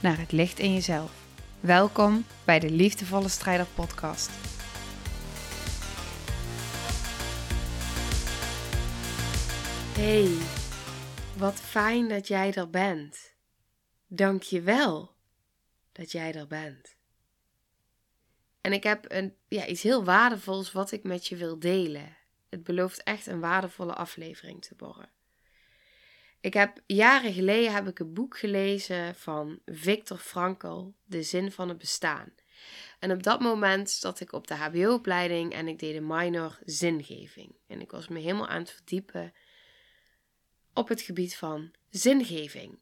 naar het licht in jezelf. Welkom bij de Liefdevolle Strijder Podcast. Hey, wat fijn dat jij er bent. Dank je wel dat jij er bent. En ik heb een, ja, iets heel waardevols wat ik met je wil delen. Het belooft echt een waardevolle aflevering te worden. Ik heb jaren geleden heb ik een boek gelezen van Viktor Frankl, De zin van het bestaan. En op dat moment zat ik op de HBO-opleiding en ik deed een minor zingeving. En ik was me helemaal aan het verdiepen op het gebied van zingeving.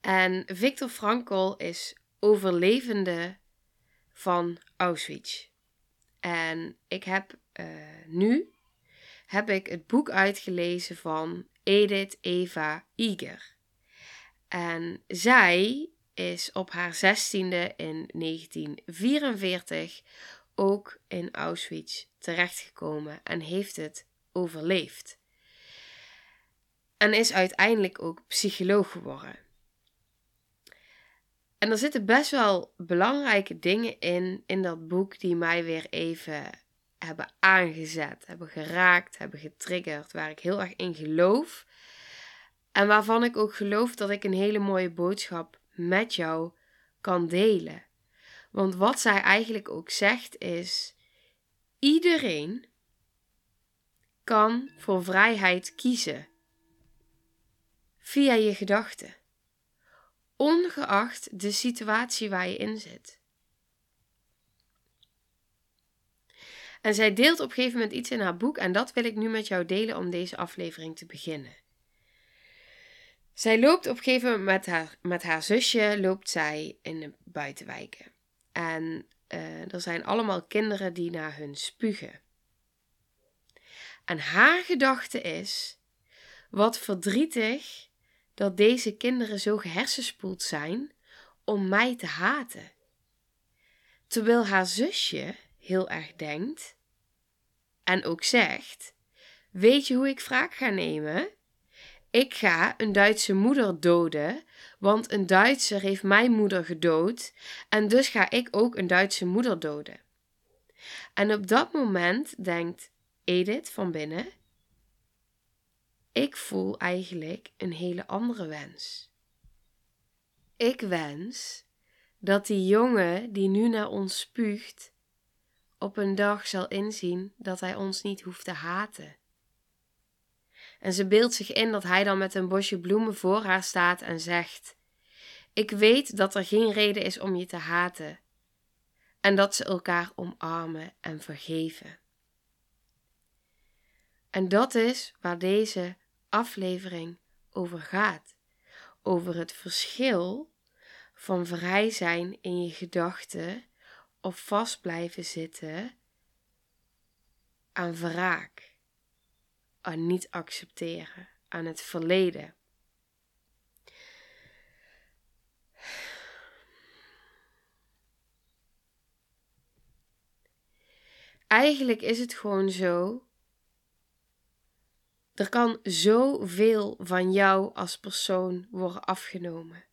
En Viktor Frankl is overlevende van Auschwitz. En ik heb uh, nu heb ik het boek uitgelezen van Edith Eva Eger. En zij is op haar zestiende in 1944 ook in Auschwitz terechtgekomen en heeft het overleefd. En is uiteindelijk ook psycholoog geworden. En er zitten best wel belangrijke dingen in, in dat boek, die mij weer even hebben aangezet, hebben geraakt, hebben getriggerd, waar ik heel erg in geloof. En waarvan ik ook geloof dat ik een hele mooie boodschap met jou kan delen. Want wat zij eigenlijk ook zegt is: iedereen kan voor vrijheid kiezen via je gedachten, ongeacht de situatie waar je in zit. En zij deelt op een gegeven moment iets in haar boek en dat wil ik nu met jou delen om deze aflevering te beginnen. Zij loopt op een gegeven moment met haar, met haar zusje loopt zij in de buitenwijken. En uh, er zijn allemaal kinderen die naar hun spugen. En haar gedachte is: wat verdrietig dat deze kinderen zo gehersenspoeld zijn om mij te haten. Terwijl haar zusje heel erg denkt en ook zegt: Weet je hoe ik wraak ga nemen? Ik ga een Duitse moeder doden, want een Duitser heeft mijn moeder gedood en dus ga ik ook een Duitse moeder doden. En op dat moment denkt Edith van binnen: Ik voel eigenlijk een hele andere wens. Ik wens dat die jongen die nu naar ons spuugt, op een dag zal inzien dat hij ons niet hoeft te haten. En ze beeldt zich in dat hij dan met een bosje bloemen voor haar staat en zegt: Ik weet dat er geen reden is om je te haten, en dat ze elkaar omarmen en vergeven. En dat is waar deze aflevering over gaat: over het verschil van vrij zijn in je gedachten of vast blijven zitten aan wraak, aan niet accepteren, aan het verleden. Eigenlijk is het gewoon zo. Er kan zoveel van jou als persoon worden afgenomen.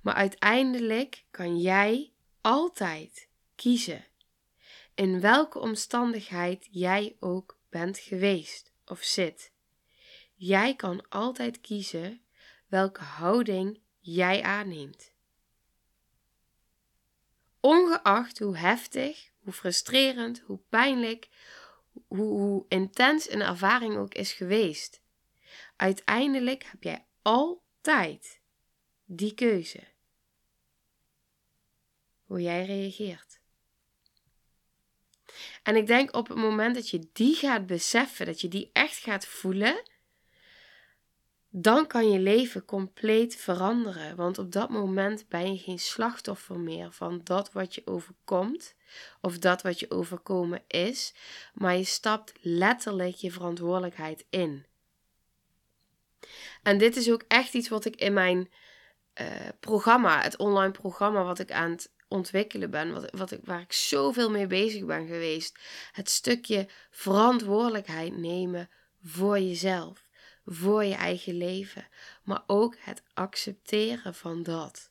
Maar uiteindelijk kan jij altijd kiezen in welke omstandigheid jij ook bent geweest of zit. Jij kan altijd kiezen welke houding jij aanneemt. Ongeacht hoe heftig, hoe frustrerend, hoe pijnlijk, hoe, hoe intens een ervaring ook is geweest. Uiteindelijk heb jij altijd die keuze hoe jij reageert. En ik denk op het moment dat je die gaat beseffen, dat je die echt gaat voelen, dan kan je leven compleet veranderen. Want op dat moment ben je geen slachtoffer meer van dat wat je overkomt of dat wat je overkomen is, maar je stapt letterlijk je verantwoordelijkheid in. En dit is ook echt iets wat ik in mijn uh, programma, het online programma wat ik aan het ontwikkelen ben, wat, wat ik, waar ik zoveel mee bezig ben geweest. Het stukje verantwoordelijkheid nemen voor jezelf, voor je eigen leven, maar ook het accepteren van dat.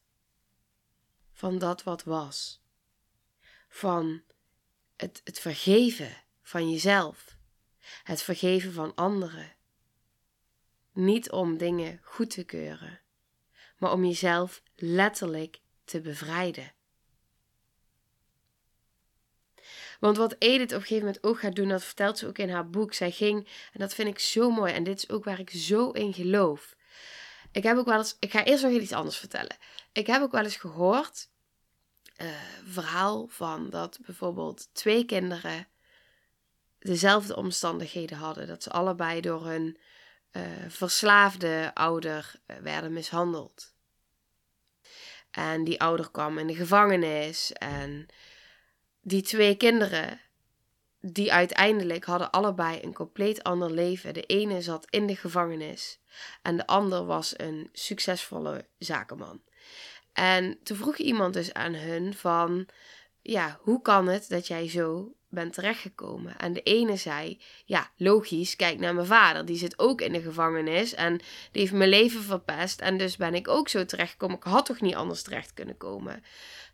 Van dat wat was. Van het, het vergeven van jezelf. Het vergeven van anderen. Niet om dingen goed te keuren, maar om jezelf letterlijk te bevrijden. Want wat Edith op een gegeven moment ook gaat doen, dat vertelt ze ook in haar boek. Zij ging, en dat vind ik zo mooi, en dit is ook waar ik zo in geloof. Ik heb ook wel eens, ik ga eerst nog iets anders vertellen. Ik heb ook wel eens gehoord, uh, verhaal van dat bijvoorbeeld twee kinderen dezelfde omstandigheden hadden. Dat ze allebei door hun uh, verslaafde ouder uh, werden mishandeld. En die ouder kwam in de gevangenis en die twee kinderen, die uiteindelijk hadden allebei een compleet ander leven. De ene zat in de gevangenis en de ander was een succesvolle zakenman. En toen vroeg iemand dus aan hun van, ja, hoe kan het dat jij zo bent terechtgekomen? En de ene zei, ja, logisch, kijk naar mijn vader, die zit ook in de gevangenis en die heeft mijn leven verpest en dus ben ik ook zo terechtgekomen. Ik had toch niet anders terecht kunnen komen?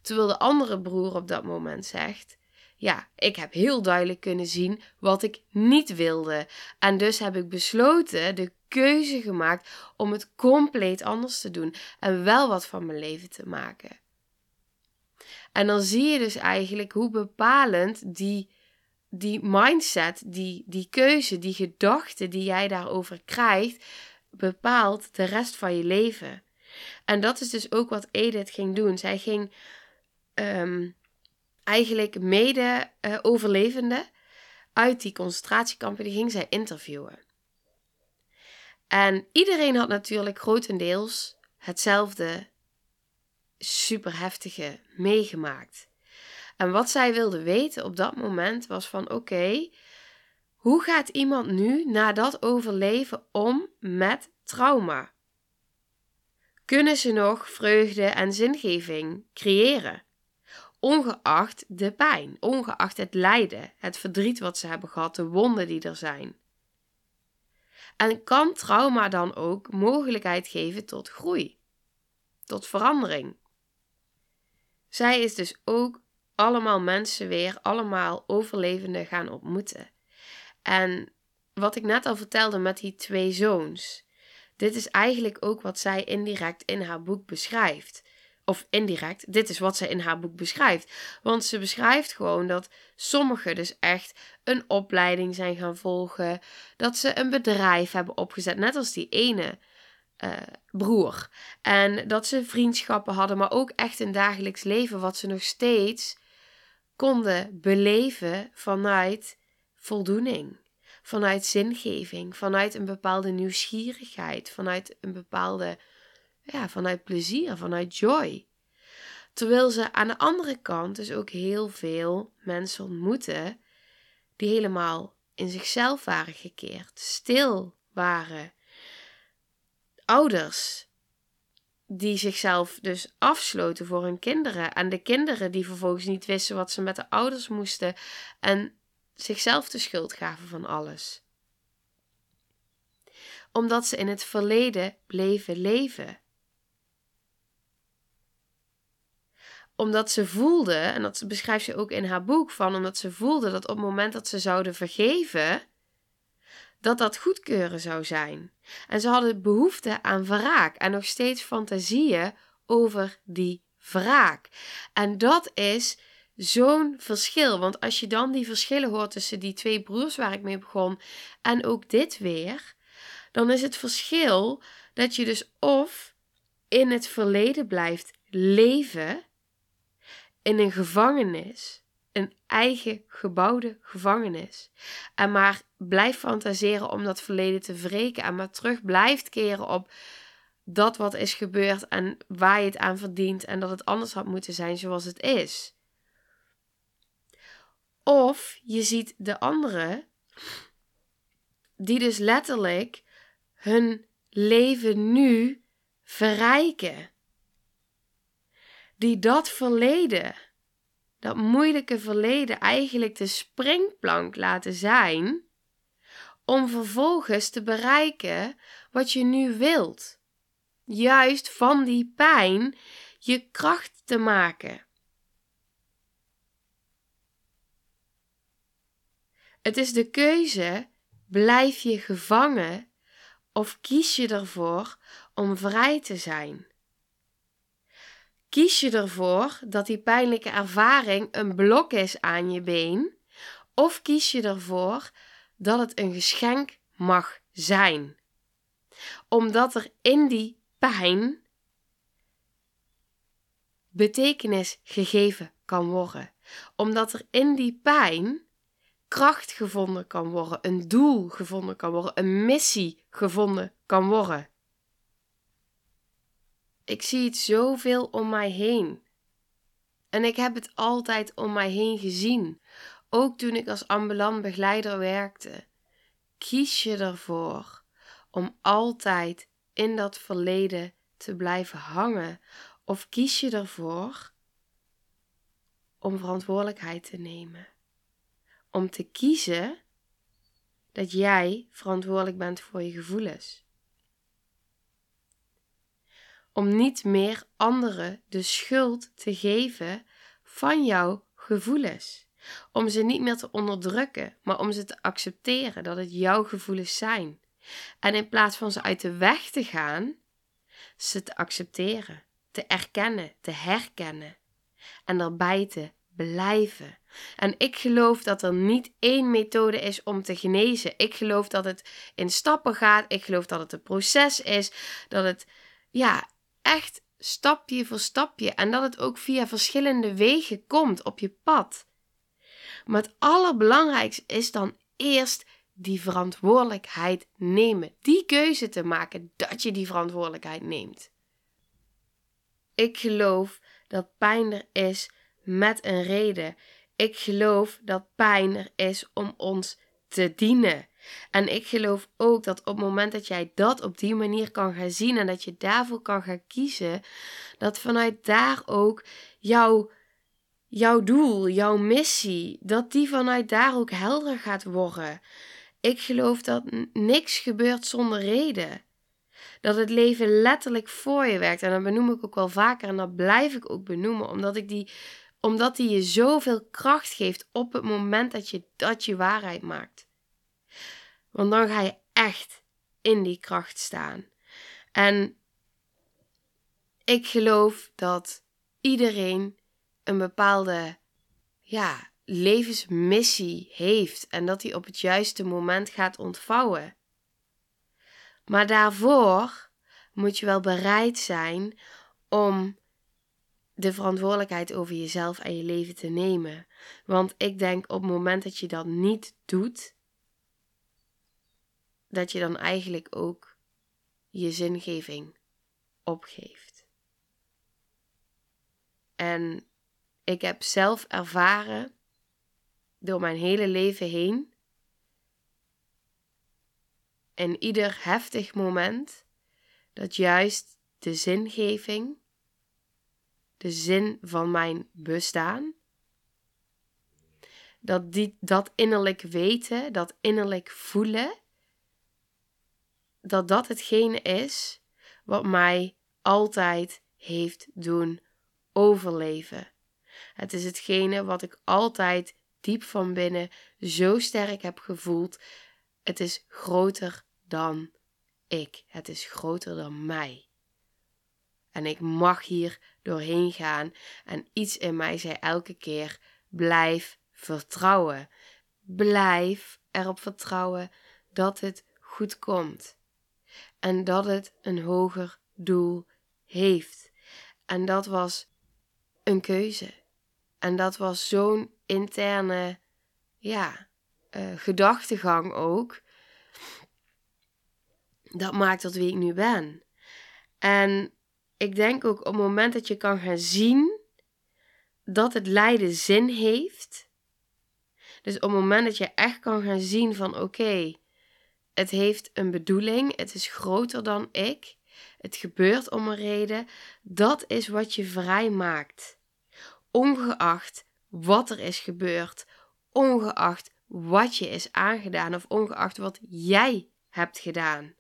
Terwijl de andere broer op dat moment zegt: Ja, ik heb heel duidelijk kunnen zien wat ik niet wilde. En dus heb ik besloten, de keuze gemaakt om het compleet anders te doen en wel wat van mijn leven te maken. En dan zie je dus eigenlijk hoe bepalend die, die mindset, die, die keuze, die gedachte die jij daarover krijgt, bepaalt de rest van je leven. En dat is dus ook wat Edith ging doen. Zij ging um, eigenlijk mede-overlevenden uh, uit die concentratiekampen, die ging zij interviewen. En iedereen had natuurlijk grotendeels hetzelfde super heftige meegemaakt. En wat zij wilde weten op dat moment was van oké, hoe gaat iemand nu na dat overleven om met trauma? Kunnen ze nog vreugde en zingeving creëren? ongeacht de pijn, ongeacht het lijden, het verdriet wat ze hebben gehad, de wonden die er zijn. En kan trauma dan ook mogelijkheid geven tot groei, tot verandering? Zij is dus ook allemaal mensen weer, allemaal overlevenden gaan ontmoeten. En wat ik net al vertelde met die twee zoons, dit is eigenlijk ook wat zij indirect in haar boek beschrijft of indirect, dit is wat ze in haar boek beschrijft. Want ze beschrijft gewoon dat sommigen dus echt een opleiding zijn gaan volgen, dat ze een bedrijf hebben opgezet, net als die ene uh, broer. En dat ze vriendschappen hadden, maar ook echt een dagelijks leven wat ze nog steeds konden beleven vanuit voldoening. Vanuit zingeving, vanuit een bepaalde nieuwsgierigheid, vanuit een bepaalde ja, vanuit plezier, vanuit joy. Terwijl ze aan de andere kant dus ook heel veel mensen ontmoeten die helemaal in zichzelf waren gekeerd, stil waren. Ouders die zichzelf dus afsloten voor hun kinderen. En de kinderen die vervolgens niet wisten wat ze met de ouders moesten en zichzelf de schuld gaven van alles. Omdat ze in het verleden bleven leven. omdat ze voelde, en dat beschrijft ze ook in haar boek, van omdat ze voelde dat op het moment dat ze zouden vergeven, dat dat goedkeuren zou zijn. En ze hadden behoefte aan wraak en nog steeds fantasieën over die wraak. En dat is zo'n verschil. Want als je dan die verschillen hoort tussen die twee broers waar ik mee begon en ook dit weer, dan is het verschil dat je dus of in het verleden blijft leven in een gevangenis, een eigen gebouwde gevangenis. En maar blijft fantaseren om dat verleden te wreken. En maar terug blijft keren op dat wat is gebeurd en waar je het aan verdient. En dat het anders had moeten zijn zoals het is. Of je ziet de anderen die dus letterlijk hun leven nu verrijken. Die dat verleden, dat moeilijke verleden, eigenlijk de springplank laten zijn om vervolgens te bereiken wat je nu wilt. Juist van die pijn je kracht te maken. Het is de keuze: blijf je gevangen of kies je ervoor om vrij te zijn? Kies je ervoor dat die pijnlijke ervaring een blok is aan je been? Of kies je ervoor dat het een geschenk mag zijn? Omdat er in die pijn betekenis gegeven kan worden. Omdat er in die pijn kracht gevonden kan worden, een doel gevonden kan worden, een missie gevonden kan worden. Ik zie het zoveel om mij heen. En ik heb het altijd om mij heen gezien. Ook toen ik als ambulant begeleider werkte. Kies je ervoor om altijd in dat verleden te blijven hangen? Of kies je ervoor om verantwoordelijkheid te nemen? Om te kiezen dat jij verantwoordelijk bent voor je gevoelens om niet meer anderen de schuld te geven van jouw gevoelens. Om ze niet meer te onderdrukken, maar om ze te accepteren dat het jouw gevoelens zijn. En in plaats van ze uit de weg te gaan, ze te accepteren, te erkennen, te herkennen en erbij te blijven. En ik geloof dat er niet één methode is om te genezen. Ik geloof dat het in stappen gaat. Ik geloof dat het een proces is. Dat het ja, echt stapje voor stapje en dat het ook via verschillende wegen komt op je pad. Maar het allerbelangrijkste is dan eerst die verantwoordelijkheid nemen. Die keuze te maken dat je die verantwoordelijkheid neemt. Ik geloof dat pijn er is met een reden. Ik geloof dat pijn er is om ons te dienen. En ik geloof ook dat op het moment dat jij dat op die manier kan gaan zien en dat je daarvoor kan gaan kiezen, dat vanuit daar ook jouw, jouw doel, jouw missie, dat die vanuit daar ook helder gaat worden. Ik geloof dat niks gebeurt zonder reden. Dat het leven letterlijk voor je werkt. En dat benoem ik ook wel vaker en dat blijf ik ook benoemen, omdat ik die omdat die je zoveel kracht geeft op het moment dat je dat je waarheid maakt. Want dan ga je echt in die kracht staan. En ik geloof dat iedereen een bepaalde ja, levensmissie heeft en dat die op het juiste moment gaat ontvouwen. Maar daarvoor moet je wel bereid zijn om de verantwoordelijkheid over jezelf en je leven te nemen. Want ik denk op het moment dat je dat niet doet, dat je dan eigenlijk ook je zingeving opgeeft. En ik heb zelf ervaren door mijn hele leven heen, in ieder heftig moment, dat juist de zingeving, de zin van mijn bestaan, dat die, dat innerlijk weten, dat innerlijk voelen, dat dat hetgene is wat mij altijd heeft doen overleven. Het is hetgene wat ik altijd diep van binnen zo sterk heb gevoeld. Het is groter dan ik. Het is groter dan mij. En ik mag hier doorheen gaan. En iets in mij zei elke keer: blijf vertrouwen. Blijf erop vertrouwen dat het goed komt en dat het een hoger doel heeft. En dat was een keuze. En dat was zo'n interne ja, uh, gedachtegang ook. Dat maakt tot wie ik nu ben. En ik denk ook op het moment dat je kan gaan zien dat het lijden zin heeft. Dus op het moment dat je echt kan gaan zien van oké, het heeft een bedoeling, het is groter dan ik, het gebeurt om een reden, dat is wat je vrij maakt. Ongeacht wat er is gebeurd, ongeacht wat je is aangedaan of ongeacht wat jij hebt gedaan.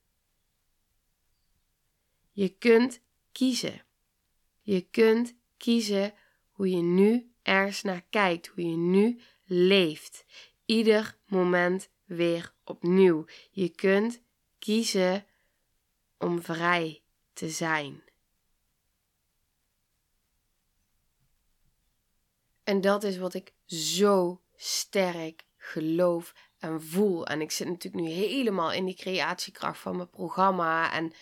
Je kunt kiezen. Je kunt kiezen hoe je nu ergens naar kijkt, hoe je nu leeft. Ieder moment weer opnieuw. Je kunt kiezen om vrij te zijn. En dat is wat ik zo sterk geloof en voel. En ik zit natuurlijk nu helemaal in die creatiekracht van mijn programma. En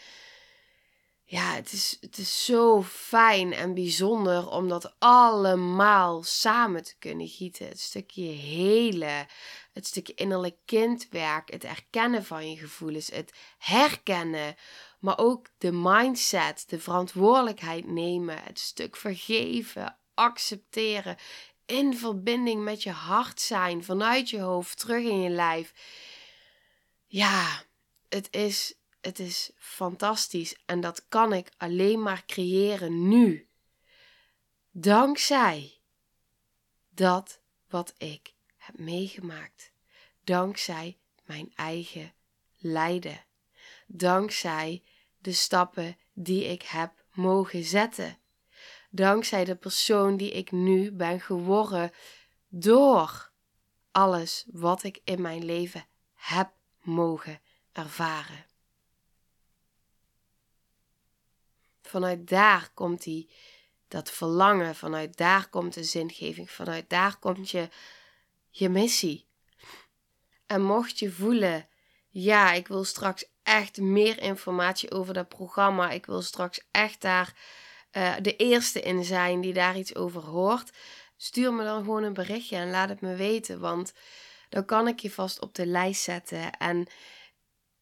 ja, het is, het is zo fijn en bijzonder om dat allemaal samen te kunnen gieten. Het stukje hele, het stukje innerlijk kindwerk, het erkennen van je gevoelens, het herkennen, maar ook de mindset, de verantwoordelijkheid nemen, het stuk vergeven, accepteren, in verbinding met je hart zijn, vanuit je hoofd, terug in je lijf. Ja, het is het is fantastisch en dat kan ik alleen maar creëren nu. Dankzij dat wat ik heb meegemaakt. Dankzij mijn eigen lijden. Dankzij de stappen die ik heb mogen zetten. Dankzij de persoon die ik nu ben geworden door alles wat ik in mijn leven heb mogen ervaren. Vanuit daar komt die, dat verlangen, vanuit daar komt de zingeving, vanuit daar komt je, je missie. En mocht je voelen, ja, ik wil straks echt meer informatie over dat programma, ik wil straks echt daar uh, de eerste in zijn die daar iets over hoort, stuur me dan gewoon een berichtje en laat het me weten, want dan kan ik je vast op de lijst zetten. En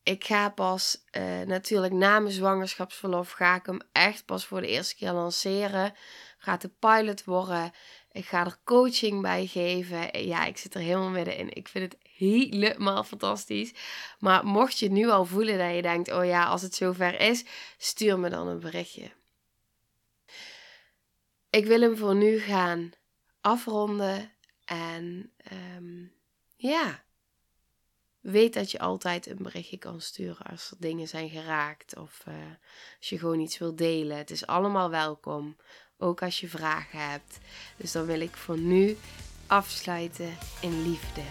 ik ga pas uh, natuurlijk na mijn zwangerschapsverlof ga ik hem echt pas voor de eerste keer lanceren. Gaat de pilot worden. Ik ga er coaching bij geven. Ja, ik zit er helemaal middenin. Ik vind het helemaal fantastisch. Maar mocht je nu al voelen dat je denkt: oh ja, als het zover is, stuur me dan een berichtje. Ik wil hem voor nu gaan afronden. En um, ja weet dat je altijd een berichtje kan sturen als er dingen zijn geraakt of uh, als je gewoon iets wil delen. Het is allemaal welkom, ook als je vragen hebt. Dus dan wil ik voor nu afsluiten in liefde.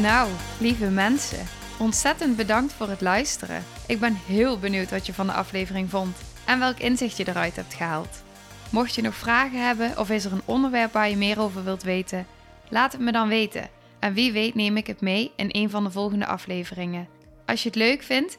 Nou, lieve mensen, ontzettend bedankt voor het luisteren. Ik ben heel benieuwd wat je van de aflevering vond en welk inzicht je eruit hebt gehaald. Mocht je nog vragen hebben of is er een onderwerp waar je meer over wilt weten, laat het me dan weten. En wie weet neem ik het mee in een van de volgende afleveringen. Als je het leuk vindt,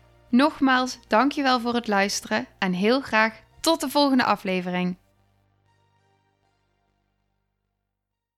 Nogmaals, dankjewel voor het luisteren en heel graag tot de volgende aflevering.